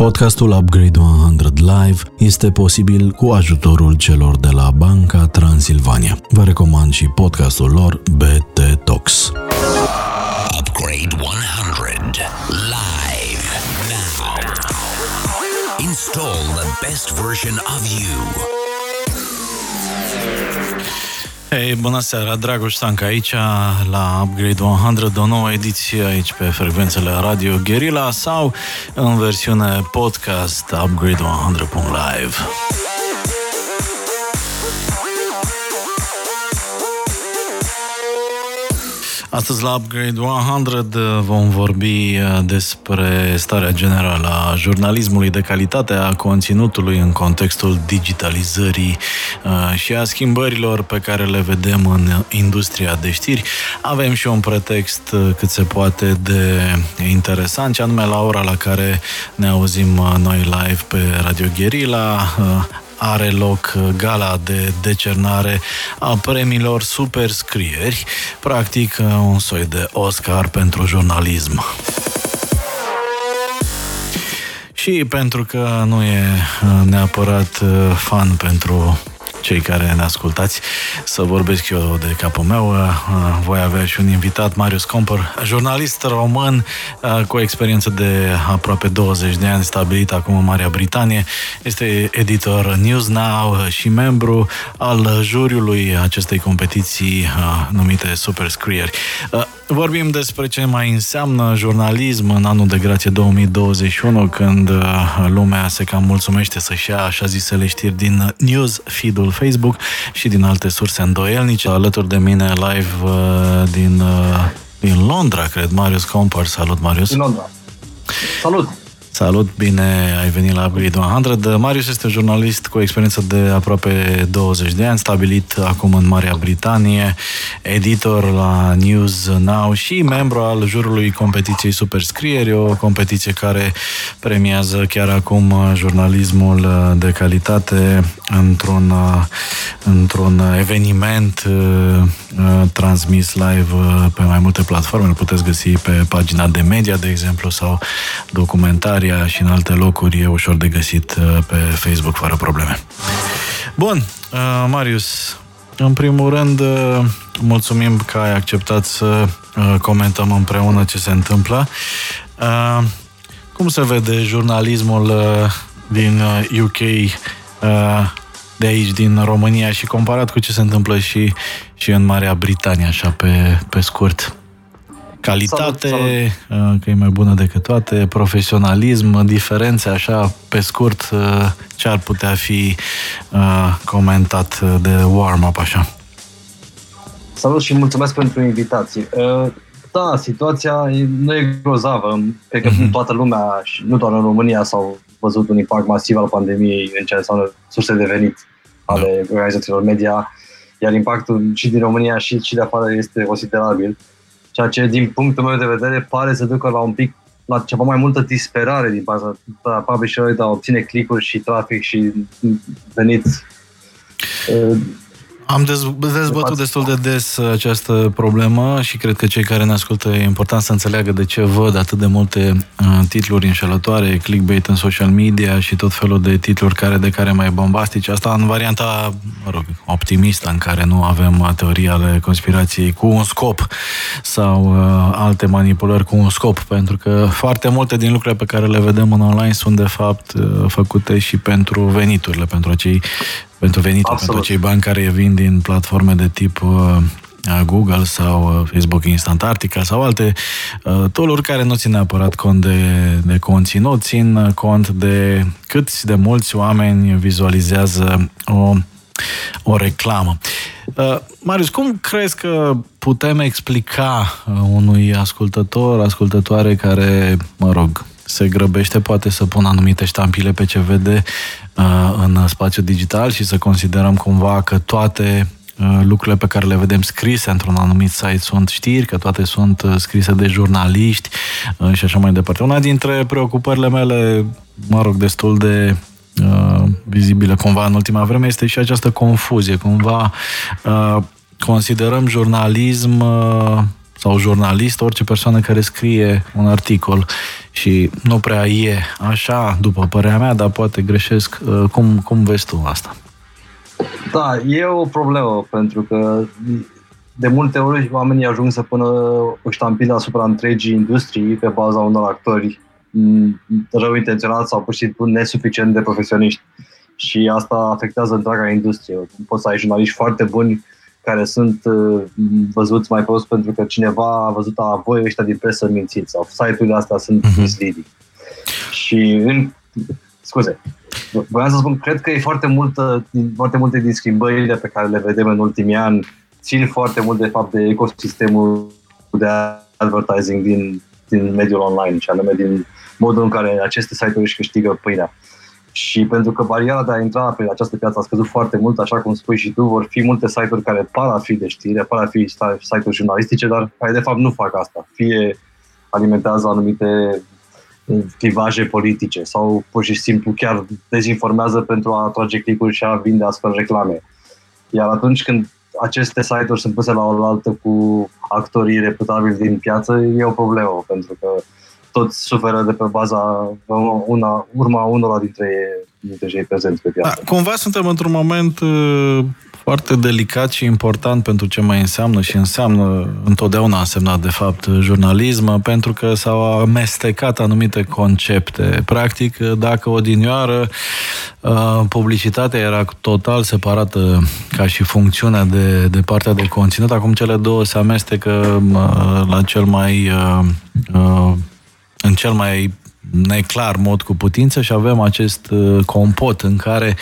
Podcastul Upgrade 100 Live este posibil cu ajutorul celor de la Banca Transilvania. Vă recomand și podcastul lor BT Talks. Upgrade 100 live now. Install the best version of you. Hei, bună seara, Dragoș Stanca aici la Upgrade 100, o nouă ediție aici pe frecvențele Radio Guerilla sau în versiune podcast upgrade100.live. Astăzi la Upgrade 100 vom vorbi uh, despre starea generală a jurnalismului de calitate, a conținutului în contextul digitalizării uh, și a schimbărilor pe care le vedem în industria de știri. Avem și un pretext uh, cât se poate de interesant, și anume la ora la care ne auzim noi live pe Radio Guerilla are loc uh, gala de decernare a premiilor superscrieri, practic uh, un soi de Oscar pentru jurnalism. Și pentru că nu e uh, neapărat fan pentru cei care ne ascultați, să vorbesc eu de capul meu. Uh, voi avea și un invitat, Marius Compăr, jurnalist român uh, cu o experiență de aproape 20 de ani, stabilit acum în Marea Britanie. Este editor News Now și membru al juriului acestei competiții uh, numite Super Screer. Vorbim despre ce mai înseamnă jurnalism în anul de grație 2021, când lumea se cam mulțumește să-și ia așa zisele știri din news feed-ul Facebook și din alte surse îndoielnice. Alături de mine live uh, din, uh, din Londra, cred, Marius Compar. Salut, Marius! Din Londra. Salut! Salut, bine ai venit la Upgrade 100. Marius este un jurnalist cu experiență de aproape 20 de ani, stabilit acum în Marea Britanie, editor la News Now și membru al jurului competiției Superscrieri, o competiție care premiază chiar acum jurnalismul de calitate într-un, într-un eveniment uh, transmis live pe mai multe platforme. Îl puteți găsi pe pagina de media, de exemplu, sau documentari Ungaria și în alte locuri e ușor de găsit uh, pe Facebook fără probleme. Bun, uh, Marius, în primul rând, uh, mulțumim că ai acceptat să comentăm împreună ce se întâmplă. Cum se vede jurnalismul din UK de aici, din România și comparat cu ce se întâmplă și, și în Marea Britanie, așa pe, pe scurt? Calitate, salut, salut. Uh, că e mai bună decât toate, profesionalism, diferențe, așa, pe scurt, uh, ce ar putea fi uh, comentat de warm-up, așa? Salut și mulțumesc pentru invitație. Da, situația nu e grozavă. Cred că mm-hmm. toată lumea, și nu doar în România, s-au văzut un impact masiv al pandemiei în ce înseamnă surse de venit ale da. organizațiilor media, iar impactul și din România și, și de afară este considerabil. Ceea ce, din punctul meu de vedere, pare să ducă la un pic la ceva mai multă disperare din partea publisher de a obține clicuri și trafic și venit am dez- dezbătut destul de des această problemă și cred că cei care ne ascultă e important să înțeleagă de ce văd atât de multe uh, titluri înșelătoare, clickbait în social media și tot felul de titluri care de care mai bombastice. Asta în varianta, mă rog, optimistă, în care nu avem teorii ale conspirației cu un scop sau uh, alte manipulări cu un scop, pentru că foarte multe din lucrurile pe care le vedem în online sunt de fapt uh, făcute și pentru veniturile, pentru acei pentru venituri, Absolut. pentru cei bani care vin din platforme de tip uh, Google sau uh, Facebook Instant Article sau alte uh, tooluri care nu țin neapărat cont de, de conținut, țin cont de câți de mulți oameni vizualizează o, o reclamă. Uh, Marius, cum crezi că putem explica uh, unui ascultător, ascultătoare care, mă rog, se grăbește poate să pună anumite ștampile pe ce vede uh, în spațiu digital și să considerăm cumva că toate uh, lucrurile pe care le vedem scrise într-un anumit site sunt știri, că toate sunt uh, scrise de jurnaliști uh, și așa mai departe. Una dintre preocupările mele, mă rog, destul de uh, vizibilă cumva în ultima vreme este și această confuzie. Cumva uh, considerăm jurnalism uh, sau jurnalist, orice persoană care scrie un articol și nu prea e așa, după părerea mea, dar poate greșesc. Uh, cum, cum vezi tu asta? Da, e o problemă, pentru că de multe ori oamenii ajung să pună o ștampilă asupra întregii industrii pe baza unor actori mm, rău intenționați sau pur și simplu nesuficient de profesioniști. Și asta afectează întreaga industrie. Poți să ai jurnaliști foarte buni care sunt uh, văzuți mai prost pentru că cineva a văzut a voi ăștia din presă mințiți sau site-urile astea sunt uh-huh. misleading. Și în, scuze, voiam să spun, cred că e foarte, multă, foarte multe din schimbările pe care le vedem în ultimii ani țin foarte mult de fapt de ecosistemul de advertising din, din mediul online și anume din modul în care aceste site-uri își câștigă pâinea. Și pentru că bariera de a intra pe această piață a scăzut foarte mult, așa cum spui și tu, vor fi multe site-uri care par a fi de știre, par a fi site-uri jurnalistice, dar care de fapt nu fac asta. Fie alimentează anumite clivaje politice sau pur și simplu chiar dezinformează pentru a atrage clicuri și a vinde astfel reclame. Iar atunci când aceste site-uri sunt puse la oaltă cu actorii reputabili din piață, e o problemă, pentru că toți suferă de pe baza una, urma unora dintre, dintre cei prezenți pe piață. Da, cumva suntem într-un moment uh, foarte delicat și important pentru ce mai înseamnă și înseamnă, întotdeauna a însemnat de fapt jurnalism, pentru că s-au amestecat anumite concepte. Practic, dacă odinioară uh, publicitatea era total separată ca și funcțiunea de, de partea de conținut, acum cele două se amestecă uh, la cel mai uh, în cel mai neclar mod cu putință și avem acest compot în care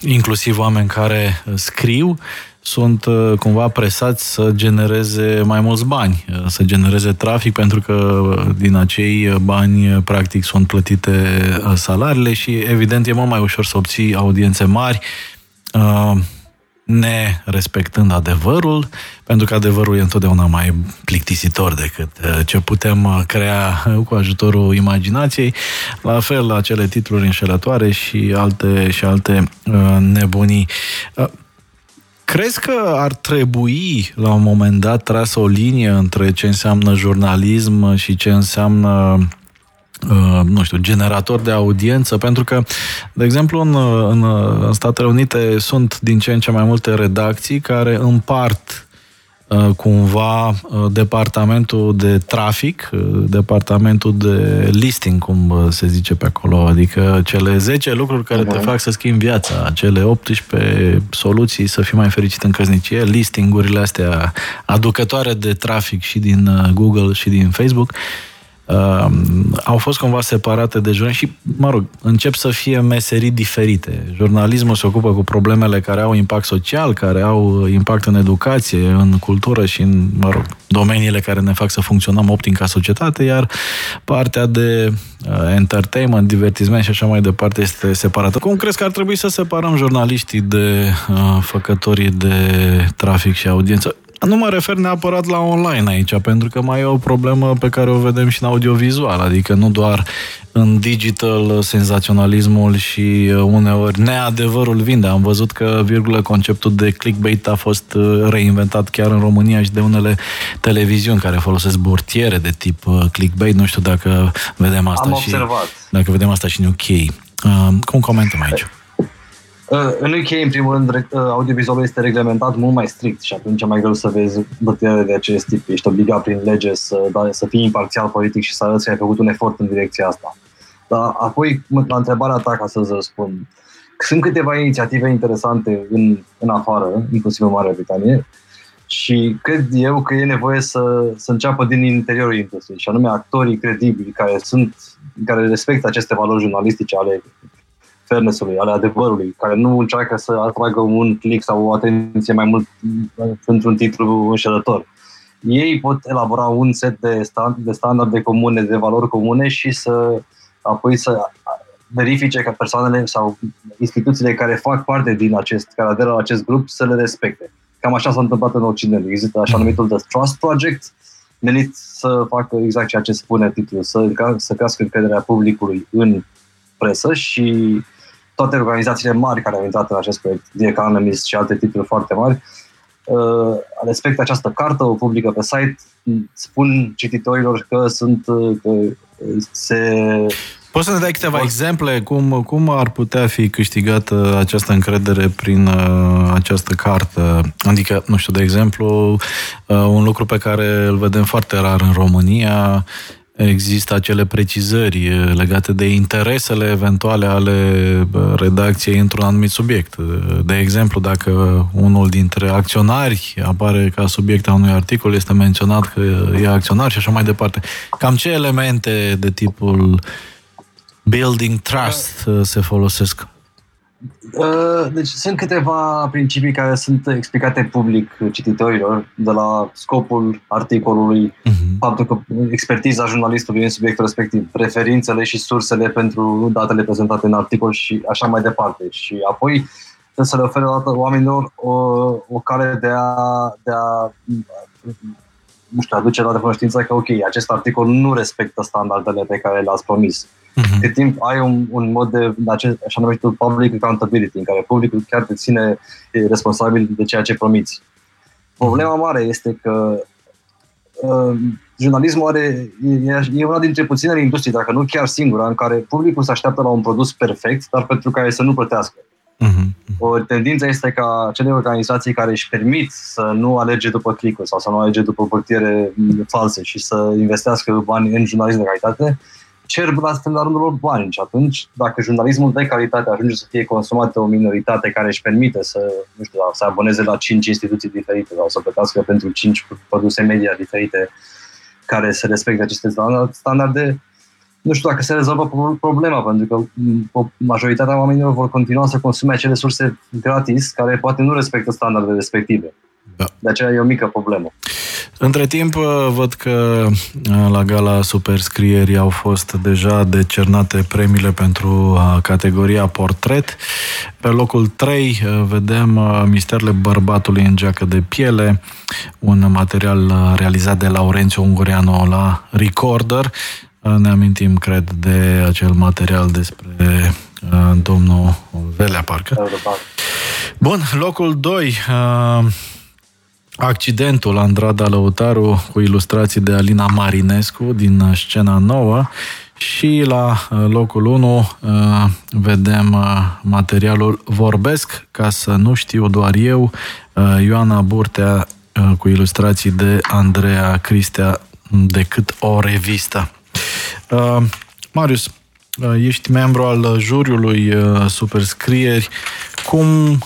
inclusiv oameni care uh, scriu, sunt uh, cumva presați să genereze mai mulți bani, uh, să genereze trafic, pentru că din acei bani, practic, sunt plătite salariile și, evident, e mult mai ușor să obții audiențe mari nerespectând adevărul, pentru că adevărul e întotdeauna mai plictisitor decât uh, ce putem uh, crea uh, cu ajutorul imaginației. La fel, acele titluri înșelătoare și alte, și alte nebunii. Crezi că ar trebui, la un moment dat, trasă o linie între ce înseamnă jurnalism și ce înseamnă Uh, nu știu, generator de audiență, pentru că, de exemplu, în, în, în Statele Unite sunt din ce în ce mai multe redacții care împart uh, cumva uh, departamentul de trafic, departamentul de listing, cum se zice pe acolo, adică cele 10 lucruri care te fac să schimbi viața, cele 18 soluții să fii mai fericit în căsnicie, listingurile astea aducătoare de trafic și din Google și din Facebook, uh, au fost cumva separate de jurnalism și, mă rog, încep să fie meserii diferite. Jurnalismul se ocupă cu problemele care au impact social, care au impact în educație, în cultură și în, mă rog, domeniile care ne fac să funcționăm optim ca societate, iar partea de uh, entertainment, divertisment și așa mai departe este separată. Cum crezi că ar trebui să separăm jurnaliștii de uh, făcătorii de trafic și audiență? Nu mă refer neapărat la online aici, pentru că mai e o problemă pe care o vedem și în audiovizual, adică nu doar în digital senzaționalismul și uh, uneori neadevărul vinde. Am văzut că, virgulă, conceptul de clickbait a fost uh, reinventat chiar în România și de unele televiziuni care folosesc bortiere de tip uh, clickbait. Nu știu dacă vedem asta Am și observat. dacă vedem asta și în UK. Cum comentăm aici? Uh, în UK, în primul rând, uh, audiovizualul este reglementat mult mai strict și atunci e mai greu să vezi bătăile de acest tip. Ești obligat prin lege să, da, să fii imparțial politic și să arăți că ai făcut un efort în direcția asta. Dar apoi, la întrebarea ta, ca să-ți răspund, sunt câteva inițiative interesante în, în afară, inclusiv în Marea Britanie, și cred eu că e nevoie să, să înceapă din interiorul industriei, și anume actorii credibili care sunt, care respectă aceste valori jurnalistice ale fairness-ului, ale adevărului, care nu încearcă să atragă un click sau o atenție mai mult pentru un titlu înșelător. Ei pot elabora un set de, stand, de standarde comune, de valori comune și să apoi să verifice că persoanele sau instituțiile care fac parte din acest, care aderă la acest grup, să le respecte. Cam așa s-a întâmplat în Occident. Există așa numitul The Trust Project, menit să facă exact ceea ce spune titlul, să, să crească încrederea publicului în presă și toate organizațiile mari care au intrat în acest proiect, The Economist și alte titluri foarte mari, uh, respectă această carte, o publică pe site, spun cititorilor că sunt că se Poți să ne dai câteva exemple cum, cum ar putea fi câștigată această încredere prin uh, această carte? Adică, nu știu, de exemplu, uh, un lucru pe care îl vedem foarte rar în România, există acele precizări uh, legate de interesele eventuale ale uh, redacției într-un anumit subiect. Uh, de exemplu, dacă unul dintre acționari apare ca subiect a unui articol, este menționat că e acționar și așa mai departe. Cam ce elemente de tipul building trust se folosesc? Uh, deci sunt câteva principii care sunt explicate public cititorilor, de la scopul articolului, uh-huh. faptul că expertiza jurnalistului în subiectul respectiv, preferințele și sursele pentru datele prezentate în articol și așa mai departe. Și apoi trebuie să le ofere oamenilor o, o cale de a, de a nu știu, aduce la cunoștință că, ok, acest articol nu respectă standardele pe care le-ați promis. Uh-huh. Cât timp ai un, un mod de, de acest, așa numitul public accountability, în care publicul chiar te ține responsabil de ceea ce promiți. Problema mare este că uh, jurnalismul are, e, e una dintre puținele industrii, dacă nu chiar singura, în care publicul se așteaptă la un produs perfect, dar pentru care să nu plătească. Uh-huh. O tendință este ca acele organizații care își permit să nu alege după click sau să nu alege după portiere false și să investească bani în jurnalism de calitate, cer astfel la rândul lor bani. Și atunci, dacă jurnalismul de calitate ajunge să fie consumat de o minoritate care își permite să, nu știu, să aboneze la 5 instituții diferite sau să plătească pentru 5 produse media diferite care să respecte aceste standarde, nu știu dacă se rezolvă problema, pentru că mm, majoritatea oamenilor vor continua să consume acele surse gratis care poate nu respectă standardele respective. Da. De aceea e o mică problemă. Între timp, uh, văd că uh, la gala Superscrierii au fost deja decernate premiile pentru uh, categoria portret. Pe locul 3 vedem Misterele bărbatului în geacă de piele, un material realizat de Laurențiu Ungureanu la Recorder. Ne amintim, cred, de acel material despre domnul Velea, parcă. Bun, locul 2 Accidentul Andrada Lăutaru cu ilustrații de Alina Marinescu din scena nouă și la uh, locul 1 uh, vedem uh, materialul Vorbesc ca să nu știu doar eu, Ioana Burtea cu ilustrații de Andreea Cristea decât o revistă. Marius, ești membru al juriului Superscrieri. Cum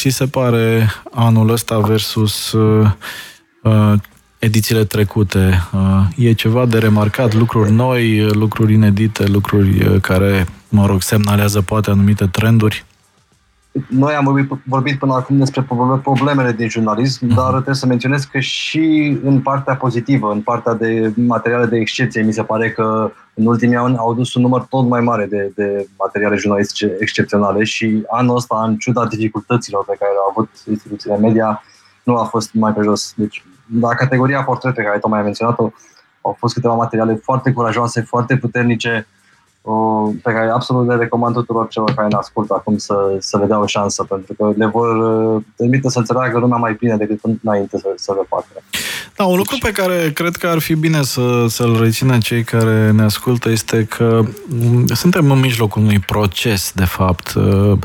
ți se pare anul ăsta versus uh, uh, edițiile trecute? Uh, e ceva de remarcat, lucruri noi, lucruri inedite, lucruri uh, care, mă rog, semnalează poate anumite trenduri? Noi am vorbit, vorbit până acum despre problemele din jurnalism, uh-huh. dar trebuie să menționez că și în partea pozitivă, în partea de materiale de excepție, mi se pare că în ultimii ani au dus un număr tot mai mare de, de materiale jurnalistice excepționale și anul ăsta, în ciuda dificultăților pe care le-au avut instituțiile media, nu a fost mai pe jos. Deci, la categoria portret pe care tocmai ai menționat-o, au fost câteva materiale foarte curajoase, foarte puternice, pe care absolut le recomand tuturor celor care ne ascultă acum să, să le dea o șansă, pentru că le vor uh, permite să înțeleagă lumea mai bine decât înainte să, să le facă. Da, un lucru pe care cred că ar fi bine să, să-l rețină cei care ne ascultă este că mm, suntem în mijlocul unui proces, de fapt, uh,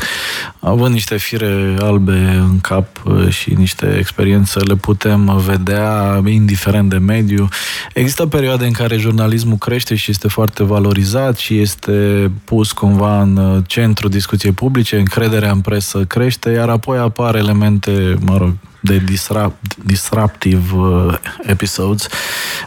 având niște fire albe în cap uh, și niște experiențe, le putem vedea indiferent de mediu. Există perioade în care jurnalismul crește și este foarte valorizat și este pus cumva în uh, centru discuției publice, încrederea în presă crește, iar apoi apar elemente, mă rog, de disrupt, disruptive uh, episodes,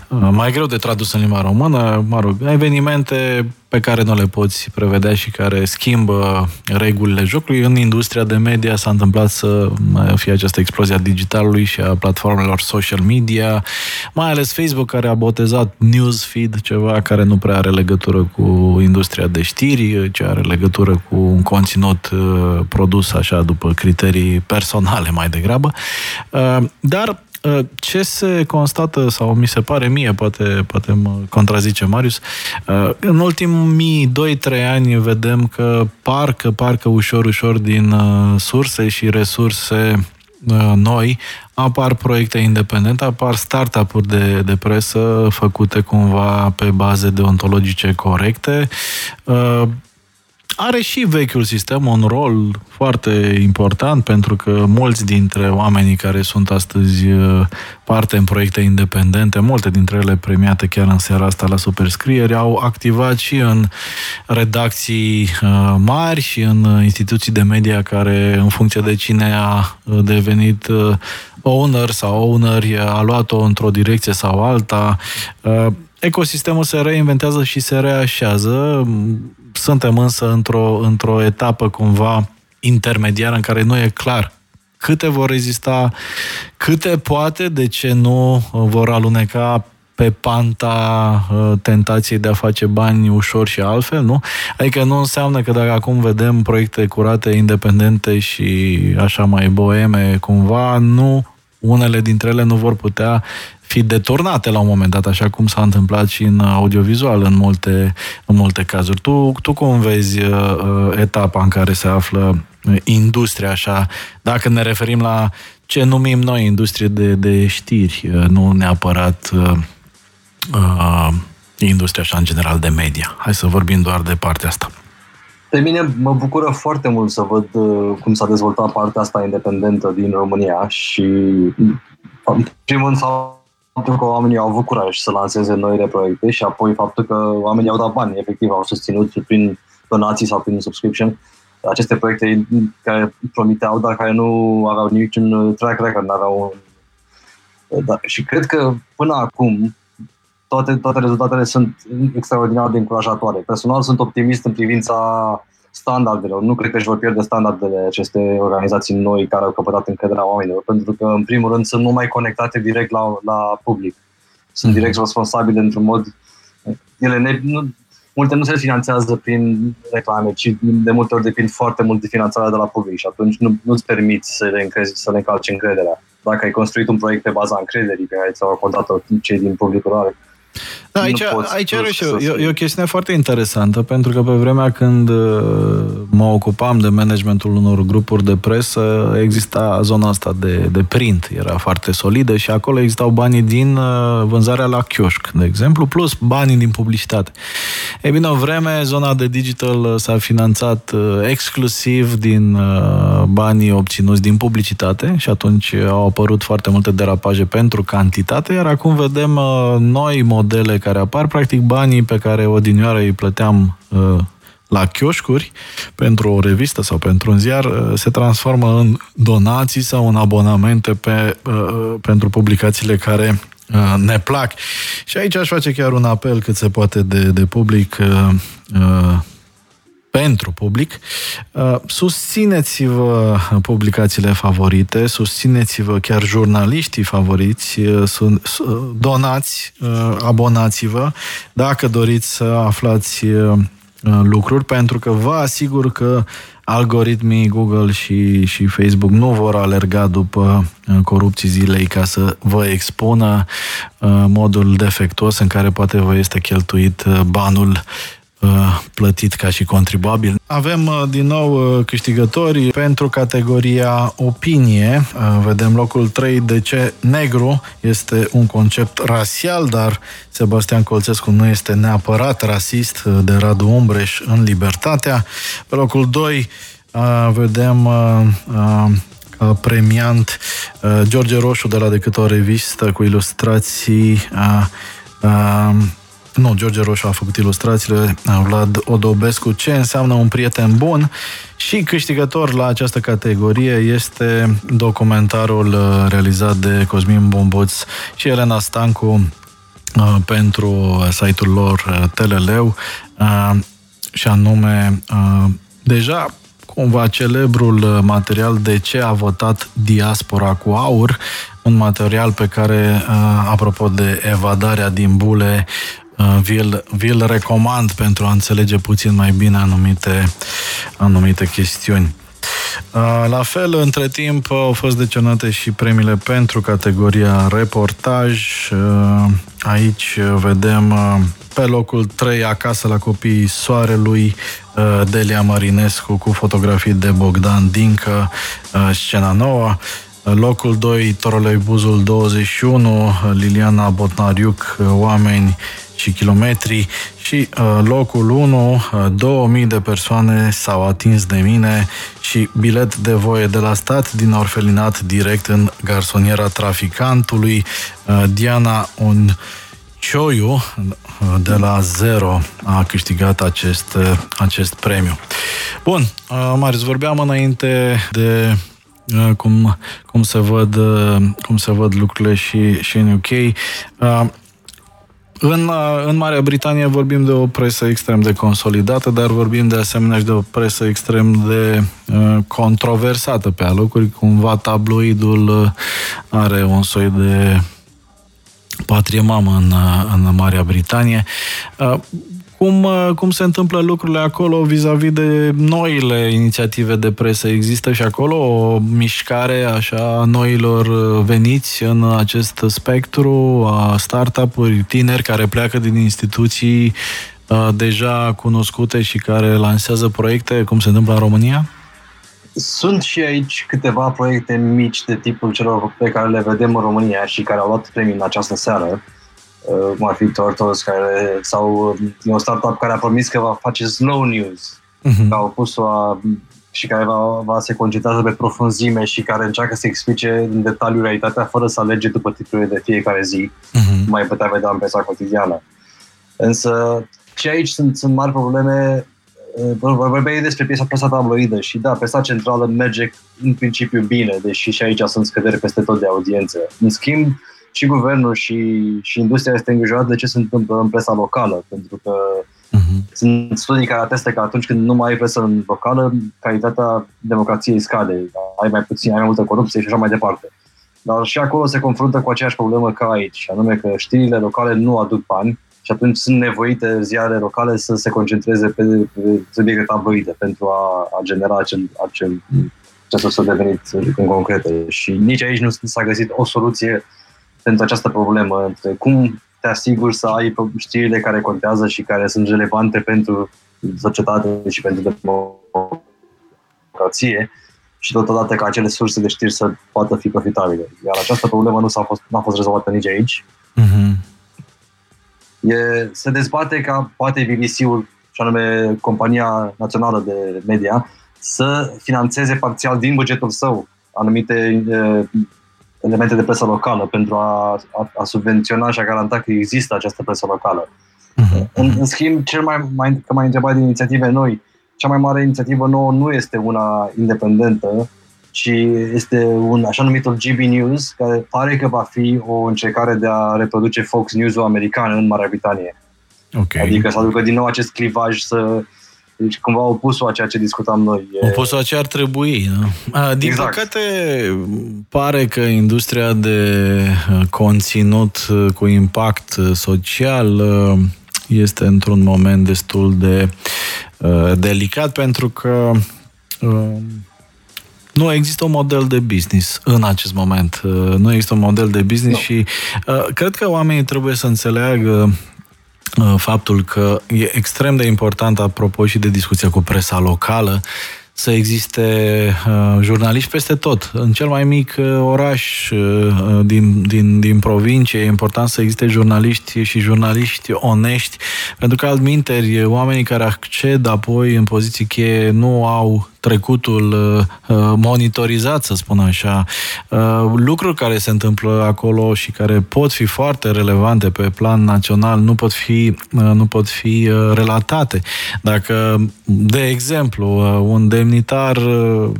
uh, mai greu de tradus în limba română, mă rog, evenimente pe care nu le poți prevedea și care schimbă regulile jocului. În industria de media s-a întâmplat să fie această explozie a digitalului și a platformelor social media, mai ales Facebook care a botezat newsfeed, ceva care nu prea are legătură cu industria de știri, ci are legătură cu un conținut uh, produs așa după criterii personale mai degrabă. Uh, dar Uh, ce se constată, sau mi se pare mie, poate, poate mă contrazice Marius, uh, în ultimii 2-3 ani vedem că parcă, parcă ușor, ușor din uh, surse și resurse noi, apar proiecte independente, apar startup-uri de, de presă făcute cumva pe baze deontologice corecte. Are și vechiul sistem un rol foarte important pentru că mulți dintre oamenii care sunt astăzi parte în proiecte independente, multe dintre ele premiate chiar în seara asta la Superscrieri, au activat și în redacții mari și în instituții de media care, în funcție de cine a devenit owner sau owner a luat-o într-o direcție sau alta. Ecosistemul se reinventează și se reașează. Suntem însă într-o, într-o etapă cumva intermediară în care nu e clar câte vor rezista, câte poate, de ce nu vor aluneca pe panta uh, tentației de a face bani ușor și altfel, nu? Adică nu înseamnă că dacă acum vedem proiecte curate, independente și așa mai boeme, cumva, nu unele dintre ele nu vor putea fi deturnate la un moment dat, așa cum s-a întâmplat și în audiovizual în multe, în multe cazuri. Tu, tu cum vezi uh, uh etapa în care se află uh, industria așa, dacă ne referim la ce numim noi industrie de, de știri, uh, nu neapărat uh, uh, industria așa în general de media. Hai să vorbim doar de partea asta. Pe mine mă bucură foarte mult să văd uh, cum s-a dezvoltat partea asta independentă din România și, în primul rând, faptul că oamenii au avut curaj să lanseze noile proiecte și apoi faptul că oamenii au dat bani, efectiv, au susținut prin donații sau prin subscription aceste proiecte care promiteau, dar care nu aveau niciun track record, nu aveau un... Da, și cred că până acum toate, toate rezultatele sunt extraordinar de încurajatoare. Personal sunt optimist în privința standardelor. Nu cred că își vor pierde standardele aceste organizații noi care au căpătat încrederea oamenilor, pentru că, în primul rând, sunt numai conectate direct la, la public. Sunt direct mhm. responsabile într-un mod... Ele ne, nu, multe nu se finanțează prin reclame, ci de multe ori depind foarte mult de finanțarea de la public și atunci nu, nu-ți permiți să le, încrezi, să le încalci încrederea. Dacă ai construit un proiect pe baza încrederii pe care ți-au acordat cei din publicul da, aici, aici are și e, e o chestiune foarte interesantă, pentru că pe vremea când uh, mă ocupam de managementul unor grupuri de presă, exista zona asta de, de print, era foarte solidă și acolo existau banii din uh, vânzarea la chioșc, de exemplu, plus banii din publicitate. Ei bine, o vreme, zona de digital s-a finanțat uh, exclusiv din banii obținuți din publicitate și atunci au apărut foarte multe derapaje pentru cantitate, iar acum vedem noi modele care apar, practic banii pe care odinioară îi plăteam uh, la chioșcuri pentru o revistă sau pentru un ziar uh, se transformă în donații sau în abonamente pe, uh, pentru publicațiile care ne plac. Și aici aș face chiar un apel cât se poate de, de public pentru public. Uh, susțineți-vă publicațiile favorite, susțineți-vă chiar jurnaliștii favoriți, uh, donați, uh, abonați-vă dacă doriți să aflați lucruri, pentru că vă asigur că algoritmii Google și, și Facebook nu vor alerga după corupții zilei ca să vă expună modul defectuos în care poate vă este cheltuit banul Uh, plătit ca și contribuabil. Avem uh, din nou uh, câștigători pentru categoria opinie. Vedem locul 3. De ce negru este un concept rasial, dar Sebastian Colțescu nu este neapărat rasist de Radu Umbreș în Libertatea. Pe locul 2 vedem premiant George Roșu de la Decât o revistă cu ilustrații nu, George Roșu a făcut ilustrațiile, Vlad Odobescu, ce înseamnă un prieten bun? Și câștigător la această categorie este documentarul uh, realizat de Cosmin Bomboț și Elena Stancu uh, pentru site-ul lor uh, Teleleu. Și anume deja cumva celebrul material de ce a votat diaspora cu aur, un material pe care, apropo de evadarea din bule, Uh, vi-l, vi-l recomand pentru a înțelege puțin mai bine anumite, anumite chestiuni. Uh, la fel, între timp, au fost decenate și premiile pentru categoria reportaj. Uh, aici vedem pe locul 3 acasă la copiii Soarelui, Delia Marinescu cu fotografii de Bogdan Dincă, scena nouă. locul 2 Torolei Buzul 21, Liliana Botnariuc, oameni și kilometri și uh, locul 1, uh, 2000 de persoane s-au atins de mine și bilet de voie de la stat din orfelinat direct în garsoniera traficantului. Uh, Diana un Cioiu uh, de la Zero a câștigat acest, uh, acest premiu. Bun, uh, Marius, vorbeam înainte de cum, cum, se văd, cum se văd lucrurile și, și în UK. În, în Marea Britanie vorbim de o presă extrem de consolidată, dar vorbim de asemenea și de o presă extrem de uh, controversată pe alocuri. Cumva tabloidul are un soi de patrie mamă în, în Marea Britanie. Uh, cum, uh, cum se întâmplă lucrurile acolo vis-a-vis de noile inițiative de presă? Există și acolo o mișcare așa noilor uh, veniți în acest spectru a startup-uri tineri care pleacă din instituții deja cunoscute și care lansează proiecte, cum se întâmplă în România? Sunt și aici câteva proiecte mici de tipul celor pe care le vedem în România și care au luat premii în această seară, uh, cum ar fi Tortos, care, sau uh, un startup care a promis că va face slow news, uh-huh. au pus-o a, și care va, va se concentrează pe profunzime și care încearcă să explice în detaliu realitatea fără să alege după titlurile de fiecare zi, uh-huh. mai putea vedea în presa cotidiană. Însă și aici sunt, sunt mari probleme vorbeai despre piesa presa tabloidă și da, presa centrală merge în principiu bine, deși și aici sunt scăderi peste tot de audiență. În schimb, și guvernul și, și industria este îngrijorată de ce se întâmplă în presa locală, pentru că uh-huh. sunt studii care atestă că atunci când nu mai ai presă locală, calitatea democrației scade, ai mai puțin, ai mai multă corupție și așa mai departe. Dar și acolo se confruntă cu aceeași problemă ca aici, anume că știrile locale nu aduc bani, și atunci sunt nevoite ziare locale să se concentreze pe, pe subiecte tabloide pentru a, a genera acel, acel ce să devenit în concrete. Și nici aici nu s-a găsit o soluție pentru această problemă între cum te asiguri să ai știrile care contează și care sunt relevante pentru societate și pentru democrație și totodată ca acele surse de știri să poată fi profitabile. Iar această problemă nu s-a fost, n-a fost rezolvată nici aici. Uh-huh. E, se dezbate ca poate BBC-ul, și anume Compania Națională de Media, să financeze parțial din bugetul său anumite e, elemente de presă locală pentru a, a, a subvenționa și a garanta că există această presă locală. Uh-huh. În, în schimb, cel mai, mai, că mai întrebat de inițiative noi, cea mai mare inițiativă nouă nu este una independentă, și este un așa numitul GB News, care pare că va fi o încercare de a reproduce Fox News-ul american în Marea Britanie. Okay. Adică să aducă din nou acest clivaj să deci cumva opusul a ceea ce discutam noi. Opusul a ce ar trebui. Da? Din exact. păcate, pare că industria de conținut cu impact social este într-un moment destul de delicat pentru că nu există un model de business în acest moment. Uh, nu există un model de business no. și uh, cred că oamenii trebuie să înțeleagă uh, faptul că e extrem de important, apropo și de discuția cu presa locală, să existe uh, jurnaliști peste tot. În cel mai mic uh, oraș uh, din, din, din provincie e important să existe jurnaliști și jurnaliști onești, pentru că altminteri oamenii care acced apoi în poziții cheie nu au trecutul uh, uh, monitorizat, să spun așa, uh, lucruri care se întâmplă acolo și care pot fi foarte relevante pe plan național nu pot fi, nu pot fi relatate. Dacă, de exemplu, un demnitar,